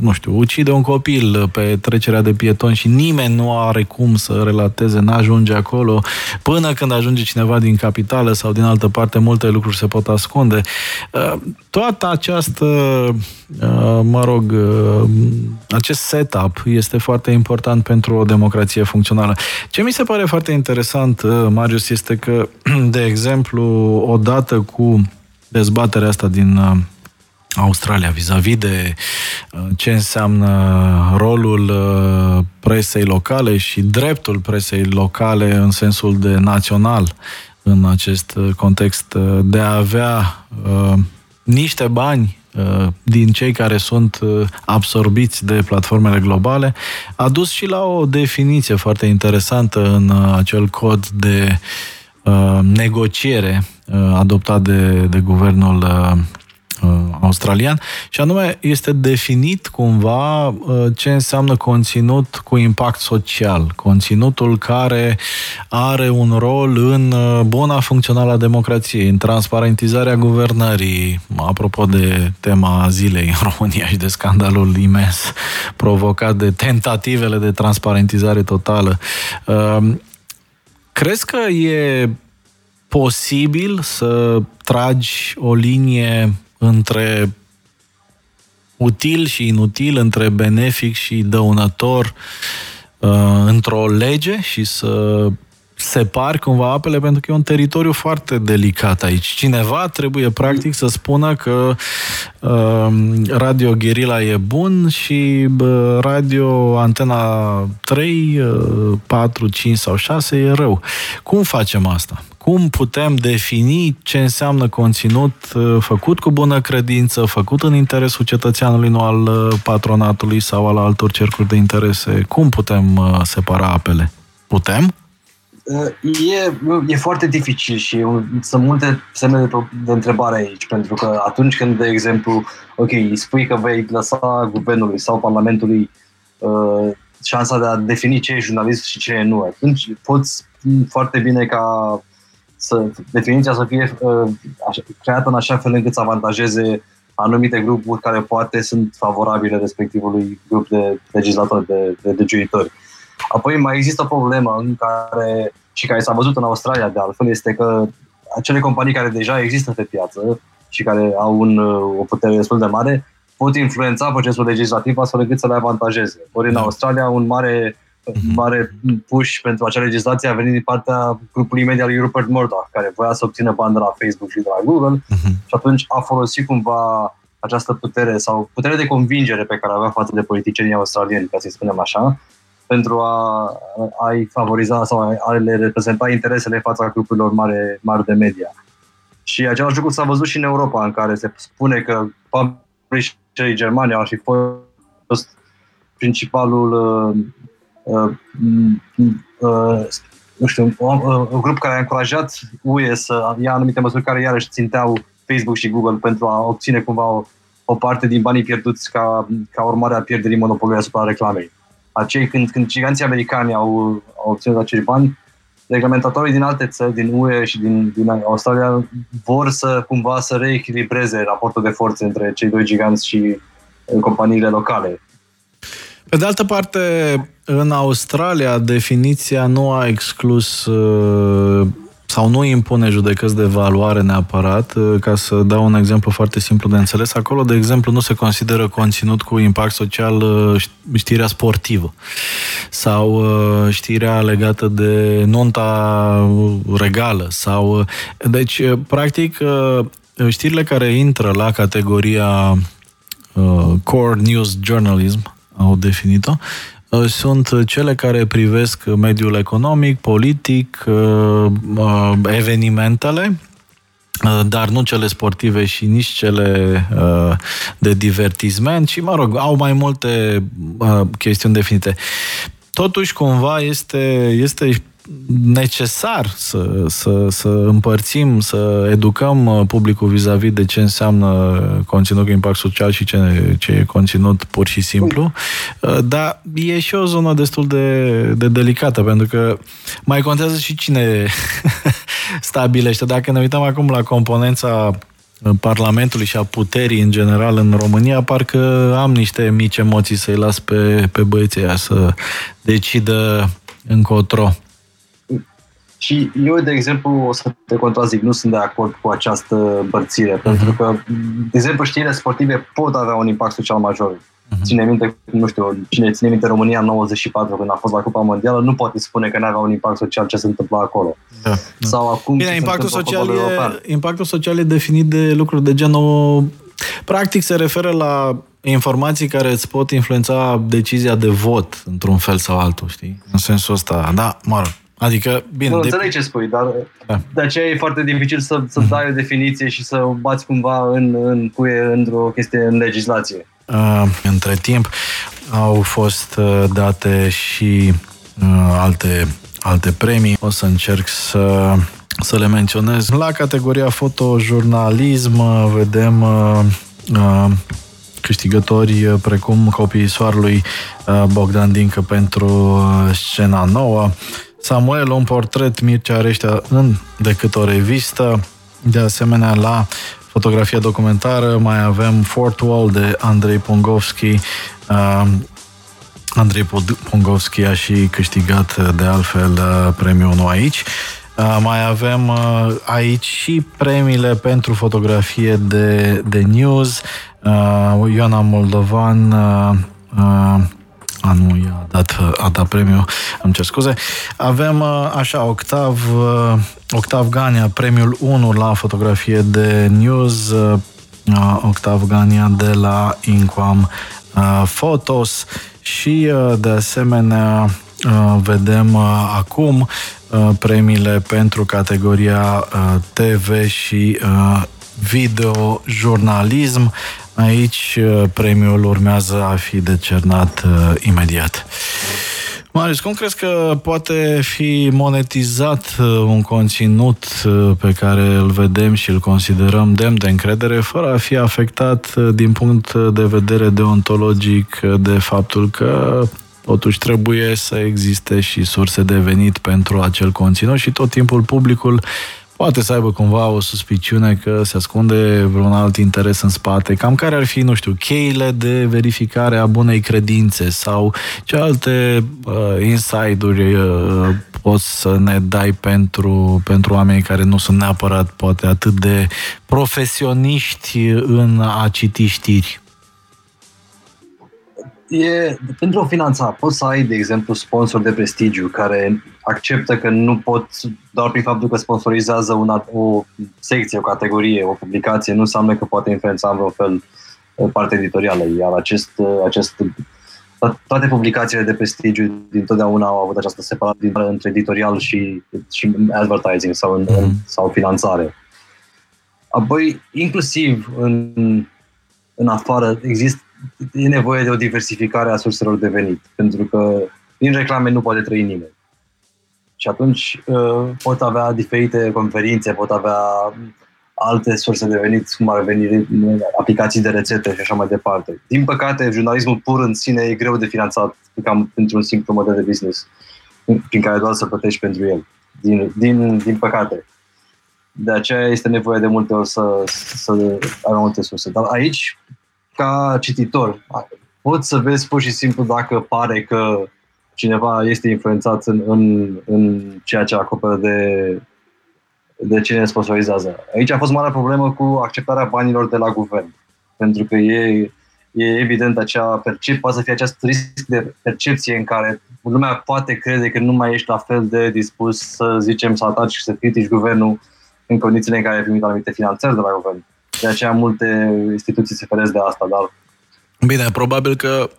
nu știu, ucide un copil pe trecerea de pieton și nimeni nu are cum să relateze, n-ajunge acolo, până când ajunge cineva din capitală sau din altă parte, multe lucruri se pot ascunde. Toată această mă rog, uh, acest setup este foarte important pentru o democrație funcțională. Ce mi se pare foarte interesant, uh, Marius, este că, de exemplu, odată cu dezbaterea asta din uh, Australia vis-a-vis de ce înseamnă rolul presei locale și dreptul presei locale în sensul de național în acest context de a avea niște bani uh, din cei care sunt uh, absorbiți de platformele globale, a dus și la o definiție foarte interesantă în uh, acel cod de negociere adoptat de, de guvernul Uh, australian și anume este definit cumva uh, ce înseamnă conținut cu impact social, conținutul care are un rol în uh, buna funcțională a democrației, în transparentizarea guvernării, apropo de tema zilei în România și de scandalul imens provocat de tentativele de transparentizare totală. Crezi că e posibil să tragi o linie între util și inutil, între benefic și dăunător uh, într-o lege și să separi cumva apele pentru că e un teritoriu foarte delicat aici. Cineva trebuie practic să spună că uh, Radio Guerilla e bun și uh, Radio Antena 3, uh, 4, 5 sau 6 e rău. Cum facem asta? Cum putem defini ce înseamnă conținut uh, făcut cu bună credință, făcut în interesul cetățeanului, nu al uh, patronatului sau al altor cercuri de interese. Cum putem uh, separa apele? Putem? E, e foarte dificil și sunt multe semne de, de întrebare aici, pentru că atunci când, de exemplu, ok, îi spui că vei lăsa guvernului sau parlamentului uh, șansa de a defini ce e jurnalist și ce e nu, atunci poți foarte bine ca să, definiția să fie uh, așa, creată în așa fel încât să avantajeze anumite grupuri care poate sunt favorabile respectivului grup de legislatori, de, de legiuitori. Apoi mai există o problemă în care, și care s-a văzut în Australia de altfel, este că acele companii care deja există pe piață și care au un, o putere destul de mare, pot influența procesul legislativ astfel încât să le avantajeze. Ori în da. Australia un mare uh-huh. Mare push pentru acea legislație a venit din partea grupului media lui Rupert Murdoch, care voia să obțină bani de la Facebook și de la Google uh-huh. și atunci a folosit cumva această putere sau putere de convingere pe care avea față de politicienii australieni, ca să-i spunem așa, pentru a, a-i favoriza sau a le reprezenta interesele fața grupurilor mare, mari de media. Și același lucru s-a văzut și în Europa, în care se spune că publisherii germani au fi fost principalul uh, Uh, uh, nu știu, un, un grup care a încurajat UE să ia anumite măsuri care iarăși ținteau Facebook și Google pentru a obține cumva o, o parte din banii pierduți ca, ca urmare a pierderii monopolului asupra reclamei. Acei, când, când giganții americani au, au obținut acești bani, reglementatorii din alte țări, din UE și din, din Australia, vor să cumva să reechilibreze raportul de forțe între cei doi giganți și companiile locale. Pe de altă parte, în Australia, definiția nu a exclus uh, sau nu impune judecăți de valoare neapărat. Uh, ca să dau un exemplu foarte simplu de înțeles, acolo, de exemplu, nu se consideră conținut cu impact social uh, știrea sportivă sau știrea legată de nunta regală. sau Deci, practic, știrile care intră la categoria core news journalism, au definit-o, uh, sunt cele care privesc mediul economic, politic, uh, uh, evenimentele, dar nu cele sportive și nici cele de divertisment și, mă rog, au mai multe chestiuni definite. Totuși, cumva, este, este necesar să, să, să împărțim, să educăm uh, publicul vis-a-vis de ce înseamnă conținut cu impact social și ce, ce e conținut pur și simplu. Uh, dar e și o zonă destul de, de delicată, pentru că mai contează și cine stabilește. Dacă ne uităm acum la componența Parlamentului și a puterii în general în România, parcă am niște mici emoții să-i las pe, pe băieții aia să decidă încotro. Și eu, de exemplu, o să te contrazic, nu sunt de acord cu această împărțire, uh-huh. pentru că, de exemplu, știrile sportive pot avea un impact social major. Uh-huh. Ține minte, nu știu, cine ține minte România în 94 când a fost la Cupa Mondială, nu poate spune că nu avea un impact social ce se întâmplă acolo. Da, da. Sau acum Bine, impactul social, e, impactul social e definit de lucruri de genul Practic se referă la informații care îți pot influența decizia de vot într-un fel sau altul, știi? În sensul ăsta, da, mă rog, Adică, bine... Nu, de... înțeleg ce spui, dar da. de aceea e foarte dificil să, să mm-hmm. dai o definiție și să o bați cumva în, în cuie într-o chestie în legislație. Uh, între timp au fost uh, date și uh, alte, alte premii. O să încerc să, să le menționez. La categoria fotojurnalism uh, vedem uh, uh, câștigători uh, precum copiii soarului uh, Bogdan Dincă pentru scena nouă, Samuel, un portret Mircea Reștea în decât o revistă, de asemenea la fotografia documentară mai avem Fort Wall de Andrei Pongovski, uh, Andrei Pongovski a și câștigat de altfel premiul 1 aici. Uh, mai avem uh, aici și premiile pentru fotografie de, de news. Uh, Ioana Moldovan a, nu, i-a dat, a dat premiu, îmi cer scuze. Avem așa, Octav, Octav Gania, premiul 1 la fotografie de news, Octav Gania de la Inquam Photos și de asemenea vedem acum premiile pentru categoria TV și video jurnalism. Aici premiul urmează a fi decernat imediat. Marius, cum crezi că poate fi monetizat un conținut pe care îl vedem și îl considerăm demn de încredere, fără a fi afectat din punct de vedere deontologic de faptul că Totuși trebuie să existe și surse de venit pentru acel conținut și tot timpul publicul poate să aibă cumva o suspiciune că se ascunde vreun alt interes în spate. Cam care ar fi, nu știu, cheile de verificare a bunei credințe sau ce alte uh, inside-uri uh, poți să ne dai pentru, pentru oamenii care nu sunt neapărat poate atât de profesioniști în a citi știri? E, pentru o finanța, poți să ai, de exemplu, sponsor de prestigiu care acceptă că nu pot, doar prin faptul că sponsorizează una, o secție, o categorie, o publicație, nu înseamnă că poate influența în vreun fel uh, partea editorială. Iar acest, uh, acest toate publicațiile de prestigiu din totdeauna au avut această separare între editorial și, și advertising sau, în, mm-hmm. sau finanțare. Apoi, inclusiv în, în afară, există e nevoie de o diversificare a surselor de venit, pentru că din reclame nu poate trăi nimeni. Și atunci uh, pot avea diferite conferințe, pot avea alte surse de venit, cum ar veni aplicații de rețete și așa mai departe. Din păcate, jurnalismul pur în sine e greu de finanțat cam pentru un simplu model de business prin care doar să plătești pentru el. Din, din, din păcate. De aceea este nevoie de multe ori să, să ai multe surse. Dar aici ca cititor, poți să vezi pur și simplu dacă pare că cineva este influențat în, în, în ceea ce acoperă de, de cine sponsorizează. Aici a fost mare problemă cu acceptarea banilor de la guvern, pentru că e, e evident acea percep, poate să fie acest risc de percepție în care lumea poate crede că nu mai ești la fel de dispus să zicem să ataci și să critici guvernul în condițiile în care ai primit anumite finanțări de la guvern. De aceea multe instituții se feresc de asta, dar... Bine, probabil că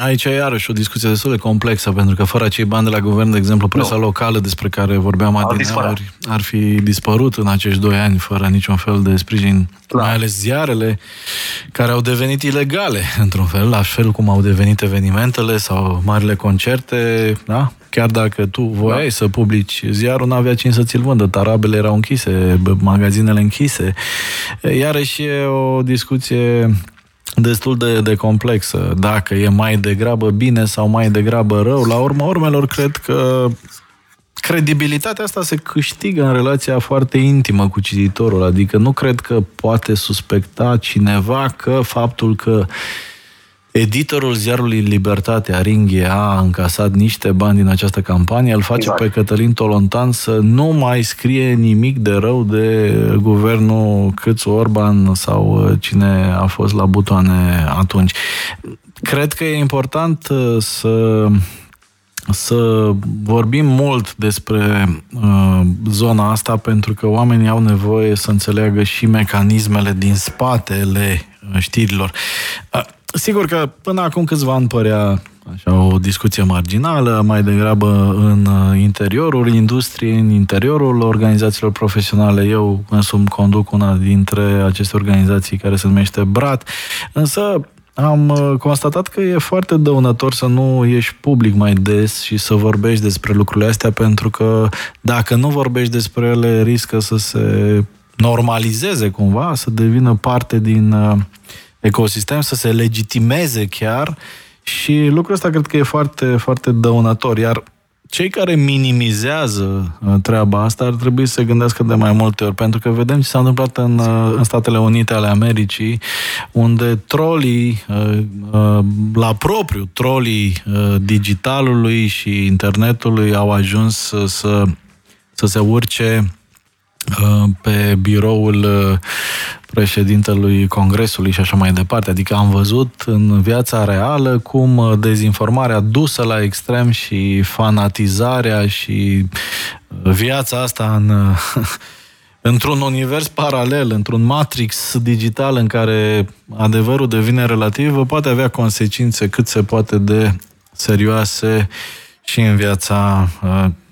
Aici e iarăși o discuție destul de complexă, pentru că fără acei bani de la guvern, de exemplu, presa nu. locală despre care vorbeam adineauri, ar fi dispărut în acești doi ani fără niciun fel de sprijin, Clar. mai ales ziarele, care au devenit ilegale, într-un fel, la fel cum au devenit evenimentele sau marile concerte, da? Chiar dacă tu voiai da. să publici ziarul, n-avea cine să ți-l vândă. Tarabele erau închise, magazinele închise. Iarăși e o discuție destul de, de complexă. Dacă e mai degrabă bine sau mai degrabă rău, la urma urmelor, cred că credibilitatea asta se câștigă în relația foarte intimă cu cititorul. Adică nu cred că poate suspecta cineva că faptul că Editorul ziarului Libertate, Aringhe, a încasat niște bani din această campanie, îl face exact. pe Cătălin Tolontan să nu mai scrie nimic de rău de guvernul Câțu Orban sau uh, cine a fost la butoane atunci. Cred că e important uh, să să vorbim mult despre uh, zona asta pentru că oamenii au nevoie să înțeleagă și mecanismele din spatele știrilor. Uh, Sigur că până acum câțiva ani părea așa, o discuție marginală, mai degrabă în interiorul industriei, în interiorul organizațiilor profesionale. Eu însumi conduc una dintre aceste organizații care se numește BRAT, însă am uh, constatat că e foarte dăunător să nu ieși public mai des și să vorbești despre lucrurile astea, pentru că dacă nu vorbești despre ele, riscă să se normalizeze cumva, să devină parte din uh, ecosistem, să se legitimeze chiar și lucrul ăsta cred că e foarte, foarte dăunător. Iar cei care minimizează uh, treaba asta ar trebui să se gândească de mai multe ori, pentru că vedem ce s-a întâmplat în, uh, în Statele Unite ale Americii, unde trolii, uh, la propriu, trolii digitalului și internetului au ajuns să, să se urce pe biroul președintelui Congresului și așa mai departe. Adică am văzut în viața reală cum dezinformarea dusă la extrem și fanatizarea și viața asta în, într-un univers paralel, într-un matrix digital în care adevărul devine relativ, poate avea consecințe cât se poate de serioase și în viața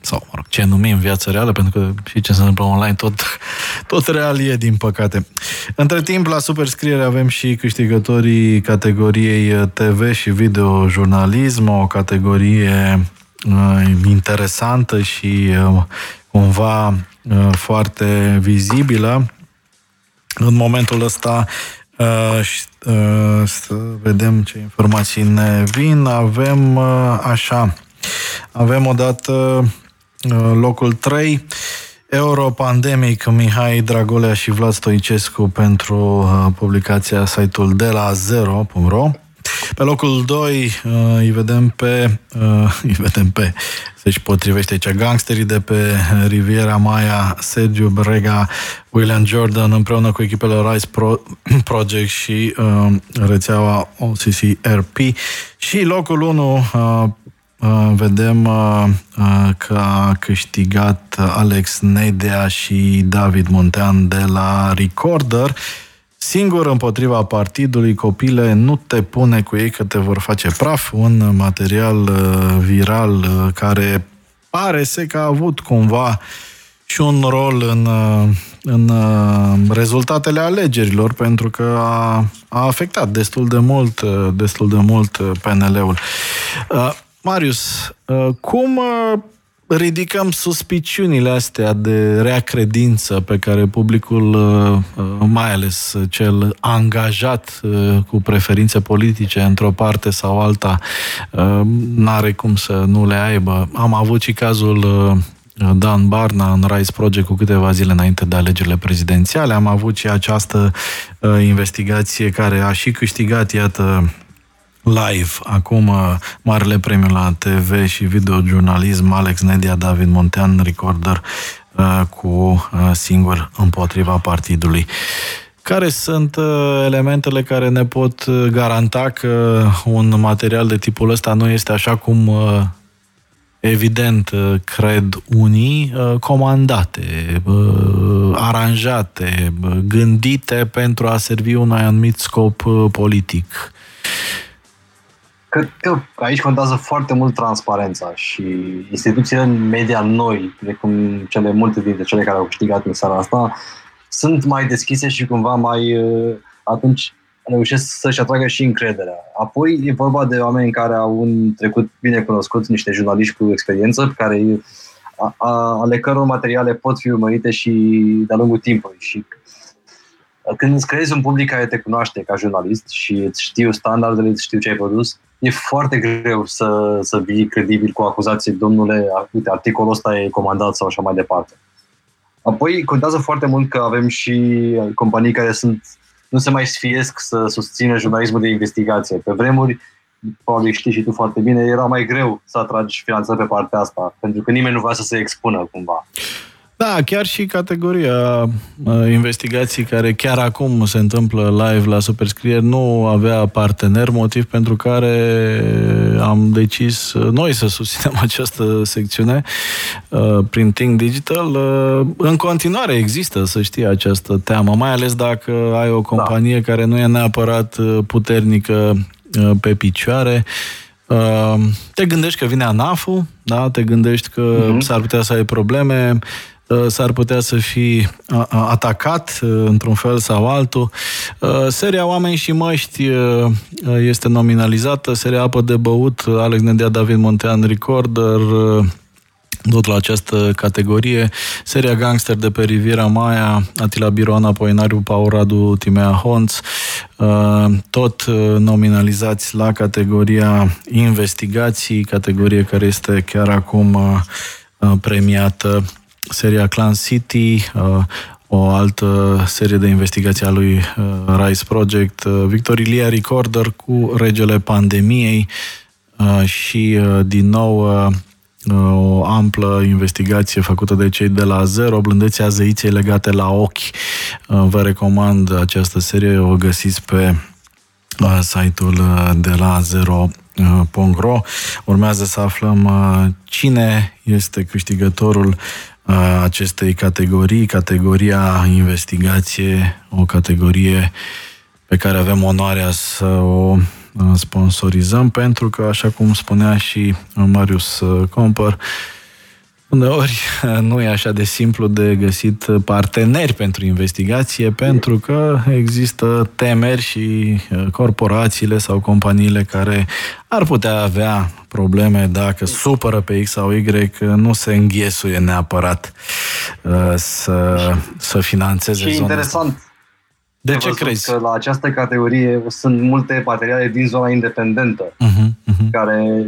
sau, mă rog, ce numim viața reală, pentru că și ce se întâmplă online, tot, tot real e, din păcate. Între timp, la Superscriere avem și câștigătorii categoriei TV și video jurnalism, o categorie uh, interesantă și uh, cumva uh, foarte vizibilă. În momentul ăsta Uh, și, uh, să vedem ce informații ne vin. Avem uh, așa, avem odată Uh, locul 3, Europandemic, Mihai Dragolea și Vlad Stoicescu pentru uh, publicația site-ul de la zero.ro. Pe locul 2 uh, îi vedem pe, îi vedem pe, se-și potrivește aici, gangsterii de pe Riviera Maya, Sergio Brega, William Jordan, împreună cu echipele Rise Pro, Project și uh, rețeaua OCCRP. Și locul 1 uh, Uh, vedem uh, uh, că a câștigat Alex Nedea și David Montean de la Recorder. Singur împotriva partidului, copile, nu te pune cu ei că te vor face praf. Un material viral care pare să că a avut cumva și un rol în, în rezultatele alegerilor, pentru că a, a afectat destul de mult, destul de mult PNL-ul. Marius, uh, cum uh, ridicăm suspiciunile astea de rea credință pe care publicul, uh, mai ales cel angajat cu preferințe politice într-o parte sau alta, n-are cum să nu le aibă. Am avut și cazul Dan Barna în Rise Project cu câteva zile înainte de alegerile prezidențiale. Am avut și această investigație care a și câștigat, iată, live. Acum, uh, marele premiu la TV și videojurnalism, Alex Nedia, David Montean, recorder uh, cu uh, singur împotriva partidului. Care sunt elementele care ne pot garanta că un material de tipul ăsta nu este așa cum evident, cred unii, comandate, aranjate, gândite pentru a servi un anumit scop politic. Cred că aici contează foarte mult transparența și instituțiile media noi, precum cele multe dintre cele care au câștigat în seara asta, sunt mai deschise și cumva mai uh, atunci reușesc să-și atragă și încrederea. Apoi e vorba de oameni care au un trecut bine cunoscut, niște jurnaliști cu experiență, care, a, a, ale căror materiale pot fi urmărite și de-a lungul timpului. Și când îți creezi un public care te cunoaște ca jurnalist și îți știu standardele, îți știu ce ai produs, e foarte greu să, să vii credibil cu acuzații, domnule, uite, articolul ăsta e comandat sau așa mai departe. Apoi contează foarte mult că avem și companii care sunt nu se mai sfiesc să susțină jurnalismul de investigație. Pe vremuri, probabil știi și tu foarte bine, era mai greu să atragi finanțări pe partea asta, pentru că nimeni nu vrea să se expună cumva. Da, chiar și categoria uh, investigații care chiar acum se întâmplă live la Superscrier nu avea partener, motiv pentru care am decis uh, noi să susținem această secțiune uh, prin Think Digital. Uh, în continuare există, să știi, această teamă, mai ales dacă ai o companie da. care nu e neapărat uh, puternică uh, pe picioare. Te gândești că vine ANAF-ul, da? te gândești că uh-huh. s-ar putea să ai probleme, s-ar putea să fii atacat într-un fel sau altul. Seria Oameni și Măști este nominalizată, seria Apă de Băut, Alex Nedea, David Montean, Recorder, tot la această categorie. Seria Gangster de pe Riviera Maia, Atila Biroana, Poenariu, Paul Radu, Timea Honț, tot nominalizați la categoria investigații, categorie care este chiar acum premiată seria Clan City, uh, o altă serie de investigații a lui uh, Rise Project, uh, Victor Ilia Recorder cu Regele Pandemiei și, din nou, o amplă investigație făcută de cei de la Zero, blândețea zeiței legate la ochi. Vă recomand această serie, o găsiți pe site-ul de la Zero .ro. Urmează să aflăm cine este câștigătorul acestei categorii, categoria investigație, o categorie pe care avem onoarea să o sponsorizăm, pentru că, așa cum spunea și Marius Compăr, Uneori nu e așa de simplu de găsit parteneri pentru investigație, pentru că există temeri și uh, corporațiile sau companiile care ar putea avea probleme dacă supără pe X sau Y, nu se înghesuie neapărat uh, să, să financeze și zona interesant. Asta. De ce crezi? Că la această categorie sunt multe materiale din zona independentă, uh-huh, uh-huh. care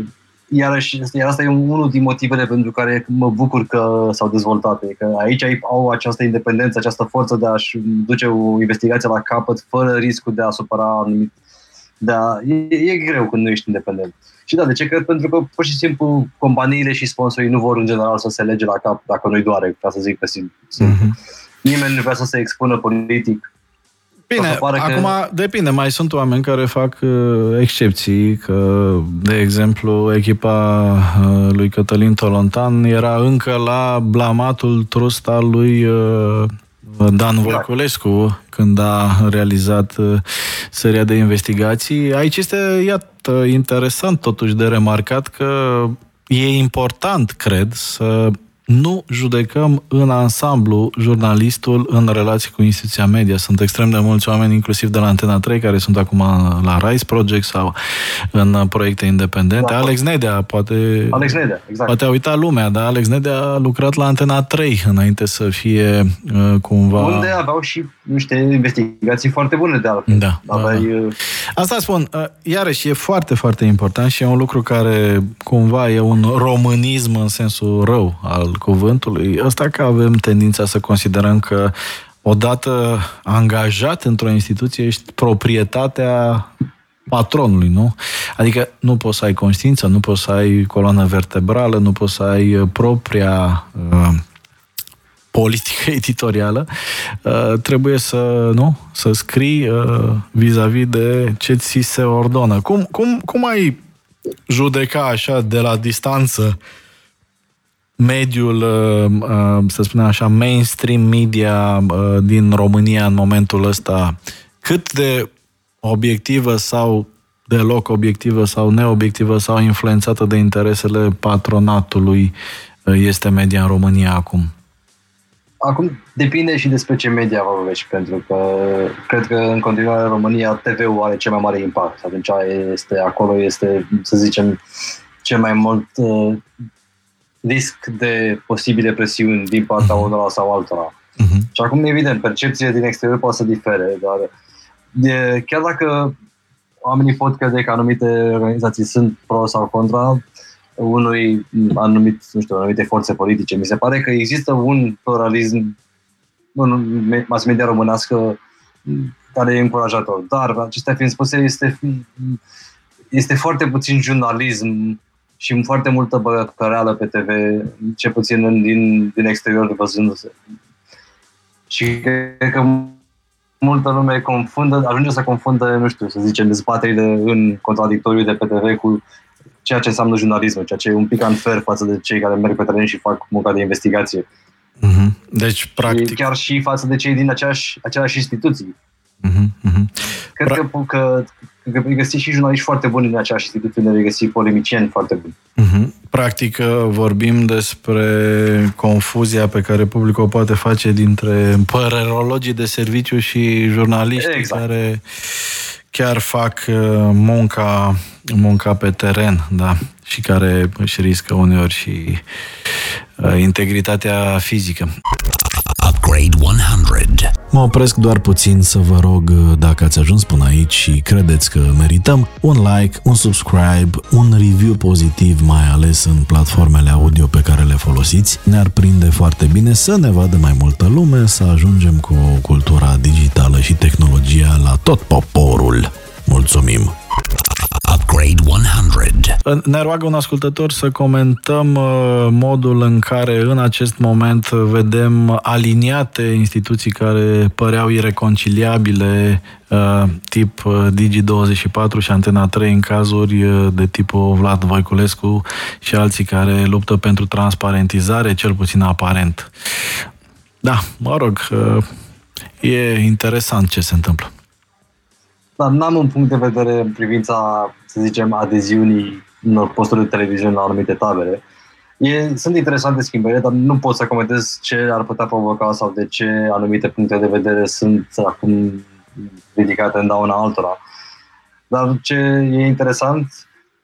iarăși, iar asta e unul din motivele pentru care mă bucur că s-au dezvoltat. Că aici au această independență, această forță de a-și duce o investigație la capăt fără riscul de a supăra anumit. De a, e, e greu când nu ești independent. Și da, de ce? Că pentru că pur și simplu companiile și sponsorii nu vor în general să se lege la cap dacă nu-i doare, ca să zic că simt. Mm-hmm. Nimeni nu vrea să se expună politic Bine, acum că... depinde, mai sunt oameni care fac uh, excepții, că, de exemplu, echipa uh, lui Cătălin Tolontan era încă la blamatul trust al lui uh, Dan exact. Voiculescu când a realizat uh, seria de investigații. Aici este, iată, interesant totuși de remarcat că e important, cred, să nu judecăm în ansamblu jurnalistul în relație cu instituția media. Sunt extrem de mulți oameni, inclusiv de la Antena 3, care sunt acum la Rise Project sau în proiecte independente. Da, Alex Nedea, poate, Alex Nedea, exact. poate a uitat lumea, dar Alex Nedea a lucrat la Antena 3 înainte să fie uh, cumva... Unde aveau și niște investigații foarte bune de altfel. Da, Aveai, da, da. Uh, Asta spun, uh, iarăși e foarte, foarte important și e un lucru care cumva e un românism în sensul rău al cuvântului, ăsta că avem tendința să considerăm că odată angajat într-o instituție ești proprietatea patronului, nu? Adică nu poți să ai conștiință, nu poți să ai coloană vertebrală, nu poți să ai uh, propria uh, politică editorială. Uh, trebuie să, nu? Să scrii uh, vis-a-vis de ce ți se ordonă. Cum, cum, cum ai judeca așa de la distanță uh, mediul, uh, uh, să spunem așa, mainstream media uh, din România în momentul ăsta, cât de obiectivă sau deloc obiectivă sau neobiectivă sau influențată de interesele patronatului este media în România acum? Acum depinde și despre ce media vorbești, pentru că cred că în continuare în România TV-ul are cel mai mare impact. Atunci este, acolo este, să zicem, cel mai mult risc de posibile presiuni din partea uh-huh. unora sau altora. Uh-huh. Și acum, evident, percepția din exterior poate să difere, dar de, chiar dacă oamenii pot crede că anumite organizații sunt pro sau contra unui anumit, nu știu, anumite forțe politice, mi se pare că există un pluralism în mass media românească care e încurajator. Dar, acestea fiind spuse, este, este foarte puțin jurnalism și foarte multă băcăreală pe TV, ce puțin în, din, din exterior văzându-se. Și cred că multă lume confundă, ajunge să confundă, nu știu, să zicem, dezbaterile în contradictoriu de pe TV cu ceea ce înseamnă jurnalismul, ceea ce e un pic unfair față de cei care merg pe teren și fac munca de investigație. Mm-hmm. Deci, practic... Și chiar și față de cei din aceeași, aceeași instituții. Uh-huh, uh-huh. Cred Pra- că, că, că vei găsi și jurnaliști foarte buni în aceeași instituție, vei găsi polemicieni foarte buni. Uh-huh. Practic vorbim despre confuzia pe care publicul o poate face dintre părerologii de serviciu și jurnaliști exact. care chiar fac uh, munca, munca pe teren, da, și care își riscă uneori și uh, integritatea fizică. Upgrade 100. Mă opresc doar puțin să vă rog, dacă ați ajuns până aici și credeți că merităm, un like, un subscribe, un review pozitiv, mai ales în platformele audio pe care le folosiți, ne-ar prinde foarte bine să ne vadă mai multă lume, să ajungem cu cultura digitală și tehnologia la tot poporul. Mulțumim! Upgrade 100. Ne roagă un ascultător să comentăm uh, modul în care în acest moment vedem aliniate instituții care păreau ireconciliabile, uh, tip uh, Digi24 și Antena 3 în cazuri de tipul Vlad Voiculescu și alții care luptă pentru transparentizare, cel puțin aparent. Da, mă rog, e interesant ce se întâmplă. Dar n-am un punct de vedere în privința, să zicem, adeziunii unor posturi de televiziune la anumite tabere. E, sunt interesante schimbările, dar nu pot să comentez ce ar putea provoca sau de ce anumite puncte de vedere sunt acum ridicate în dauna altora. Dar ce e interesant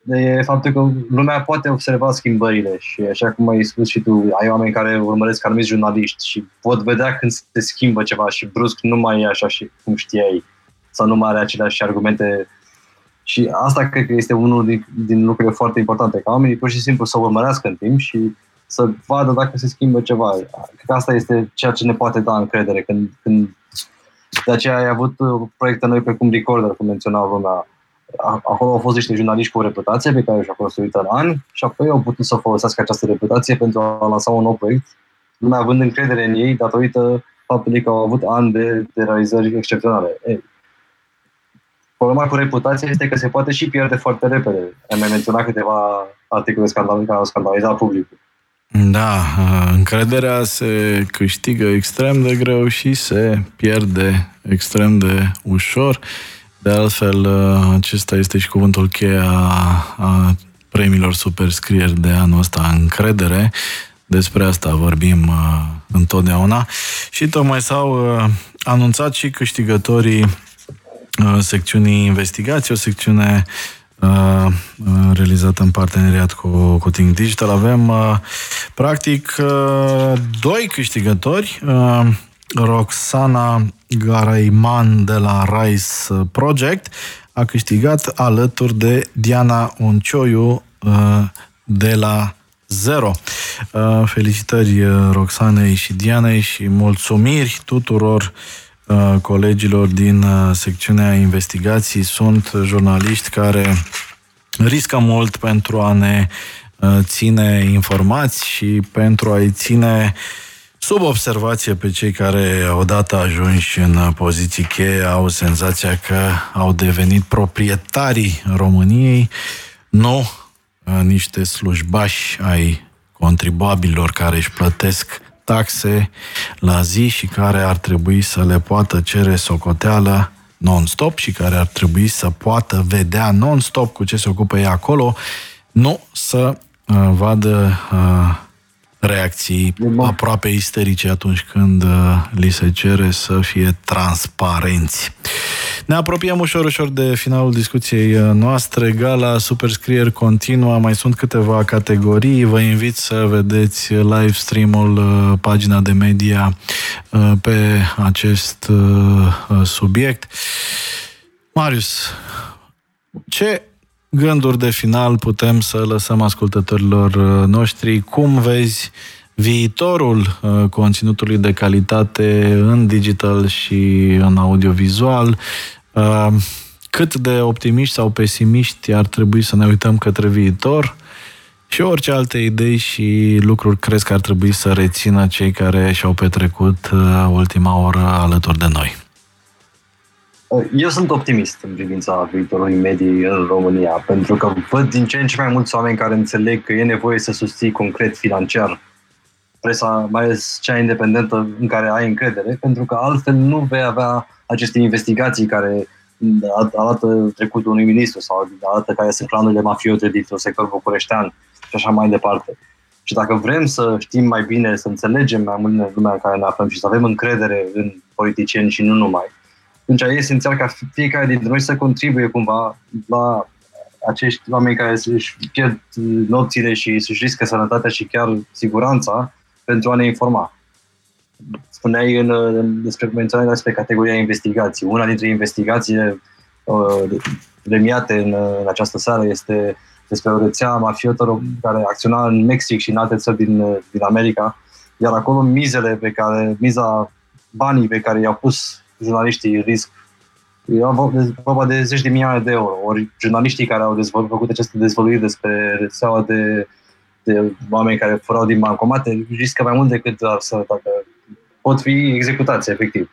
e faptul că lumea poate observa schimbările și așa cum ai spus și tu, ai oameni care urmăresc anumiți jurnaliști și pot vedea când se schimbă ceva și brusc nu mai e așa și cum știai sau nu mai are aceleași argumente. Și asta cred că este unul din, din lucrurile foarte importante, ca oamenii pur și simplu să urmărească în timp și să vadă dacă se schimbă ceva. Cred că asta este ceea ce ne poate da încredere când, când de aceea ai avut proiecte noi precum Recorder, cum menționa lumea. Acolo au fost niște jurnaliști cu o reputație pe care și-au construit în ani și apoi au putut să folosească această reputație pentru a lansa un nou proiect, lumea având încredere în ei datorită faptului că au avut ani de, de realizări excepționale. Ei, Problema cu reputația este că se poate și pierde foarte repede. Am mai menționat câteva articole scandaloase care au scandalizat publicul. Da, încrederea se câștigă extrem de greu și se pierde extrem de ușor. De altfel, acesta este și cuvântul cheie a, a premiilor superscrieri de anul ăsta, încredere. Despre asta vorbim uh, întotdeauna. Și tocmai s-au uh, anunțat și câștigătorii Uh, secțiunii investigații, o secțiune uh, uh, realizată în parteneriat cu, cu Think Digital. Avem, practic, doi câștigători. Roxana Garaiman de la Rise Project a câștigat alături de Diana Oncioiu de la Zero. Felicitări Roxanei și Dianei și mulțumiri tuturor uh, Uh, colegilor din uh, secțiunea investigații sunt jurnaliști care riscă mult pentru a ne uh, ține informați și pentru a-i ține sub observație pe cei care odată ajunși în poziții cheie au senzația că au devenit proprietarii României, nu niște slujbași ai contribuabililor care își plătesc taxe la zi și care ar trebui să le poată cere socoteală non-stop și care ar trebui să poată vedea non-stop cu ce se ocupă ei acolo, nu să uh, vadă uh, reacții aproape isterice atunci când uh, li se cere să fie transparenți. Ne apropiem ușor, ușor de finalul discuției uh, noastre. Gala Superscrier continuă, mai sunt câteva categorii. Vă invit să vedeți live stream-ul, uh, pagina de media pe acest subiect. Marius, ce gânduri de final putem să lăsăm ascultătorilor uh, noștri? Cum vezi viitorul uh, conținutului de calitate în digital și în audiovizual? Uh, cât de optimiști sau pesimiști ar trebui să ne uităm către viitor? Și orice alte idei și lucruri crezi că ar trebui să rețină cei care și-au petrecut ultima oră alături de noi? Eu sunt optimist în privința viitorului mediei în România, pentru că văd din ce în ce mai mulți oameni care înțeleg că e nevoie să susții concret financiar presa, mai ales cea independentă în care ai încredere, pentru că altfel nu vei avea aceste investigații care arată trecutul unui ministru sau arată care sunt clanurile mafiote dintr-un sector bucureștean și așa mai departe. Și dacă vrem să știm mai bine, să înțelegem mai mult în lumea în care ne aflăm și să avem încredere în politicieni și nu numai, atunci e esențial ca fiecare dintre noi să contribuie cumva la acești oameni care își pierd nopțile și își riscă sănătatea și chiar siguranța pentru a ne informa. Spuneai în, despre menționarea despre categoria investigații. Una dintre investigațiile uh, remiate în, în această seară este despre o rețea mafiotă care acționa în Mexic și în alte țări din, din America, iar acolo mizele pe care, miza banii pe care i-au pus jurnaliștii în risc era vorba de zeci de milioane de euro. Ori jurnaliștii care au dezvăl- făcut aceste dezvăluiri despre rețeaua de, de oameni care furau din bancomate riscă mai mult decât să dacă pot fi executați, efectiv.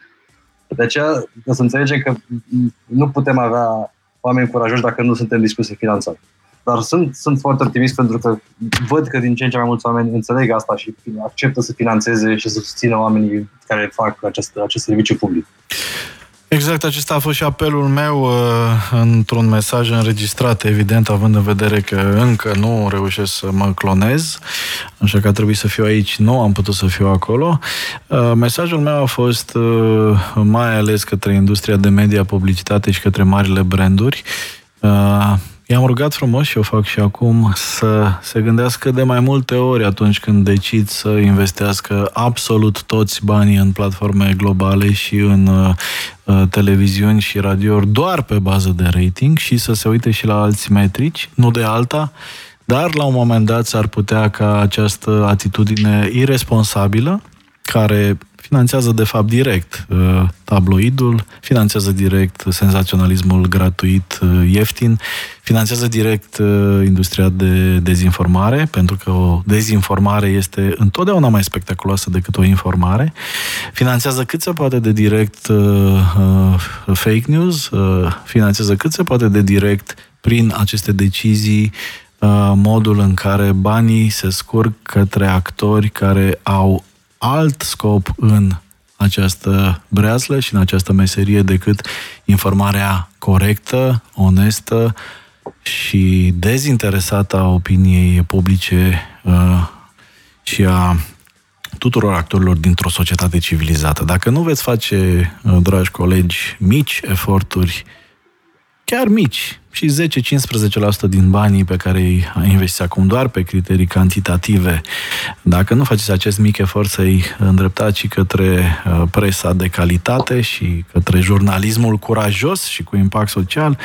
De aceea, să înțelegem că nu putem avea oameni curajoși dacă nu suntem dispuși să finanțăm. Dar sunt, sunt foarte optimist pentru că văd că din ce în ce mai mulți oameni înțeleg asta și acceptă să financeze și să susțină oamenii care fac acest, acest serviciu public. Exact, acesta a fost și apelul meu uh, într-un mesaj înregistrat, evident, având în vedere că încă nu reușesc să mă clonez, așa că a trebuit să fiu aici, nu am putut să fiu acolo. Uh, mesajul meu a fost uh, mai ales către industria de media, publicitate și către marile branduri. I-am rugat frumos și o fac și acum să se gândească de mai multe ori atunci când decid să investească absolut toți banii în platforme globale și în uh, uh, televiziuni și radiouri doar pe bază de rating și să se uite și la alți metrici, nu de alta, dar la un moment dat s-ar putea ca această atitudine irresponsabilă care finanțează de fapt direct uh, tabloidul, finanțează direct senzaționalismul gratuit, uh, ieftin, finanțează direct uh, industria de dezinformare, pentru că o dezinformare este întotdeauna mai spectaculoasă decât o informare, finanțează cât se poate de direct fake news, finanțează cât se poate de direct prin aceste decizii modul în care banii se scurg către actori care au alt scop în această breaslă și în această meserie decât informarea corectă, onestă și dezinteresată a opiniei publice uh, și a tuturor actorilor dintr-o societate civilizată. Dacă nu veți face, uh, dragi colegi, mici eforturi chiar mici, și 10-15% din banii pe care îi investiți acum doar pe criterii cantitative, dacă nu faceți acest mic efort să-i îndreptați și către uh, presa de calitate și către jurnalismul curajos și cu impact social,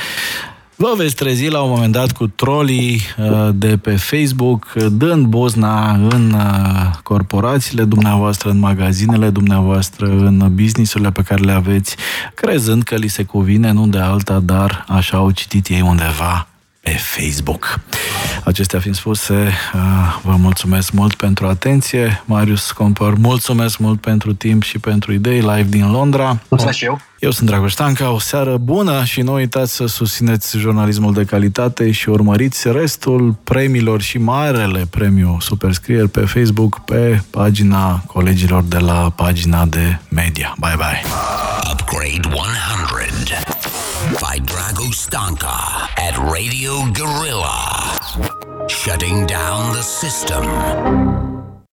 Vă veți trezi la un moment dat cu trolii uh, de pe Facebook, dând bozna în uh, corporațiile dumneavoastră, în magazinele dumneavoastră, în businessurile pe care le aveți, crezând că li se cuvine, nu de alta, dar așa au citit ei undeva pe Facebook. Acestea fiind spuse, uh, vă mulțumesc mult pentru atenție. Marius Compăr, mulțumesc mult pentru timp și pentru idei live din Londra. Mulțumesc și eu. Eu sunt Dragoș Tanca, o seară bună și nu uitați să susțineți jurnalismul de calitate și urmăriți restul premiilor și marele premiu Superscrieri pe Facebook pe pagina colegilor de la pagina de media. Bye bye! Upgrade 100 by Drago Stanka at Radio Gorilla. Shutting down the system.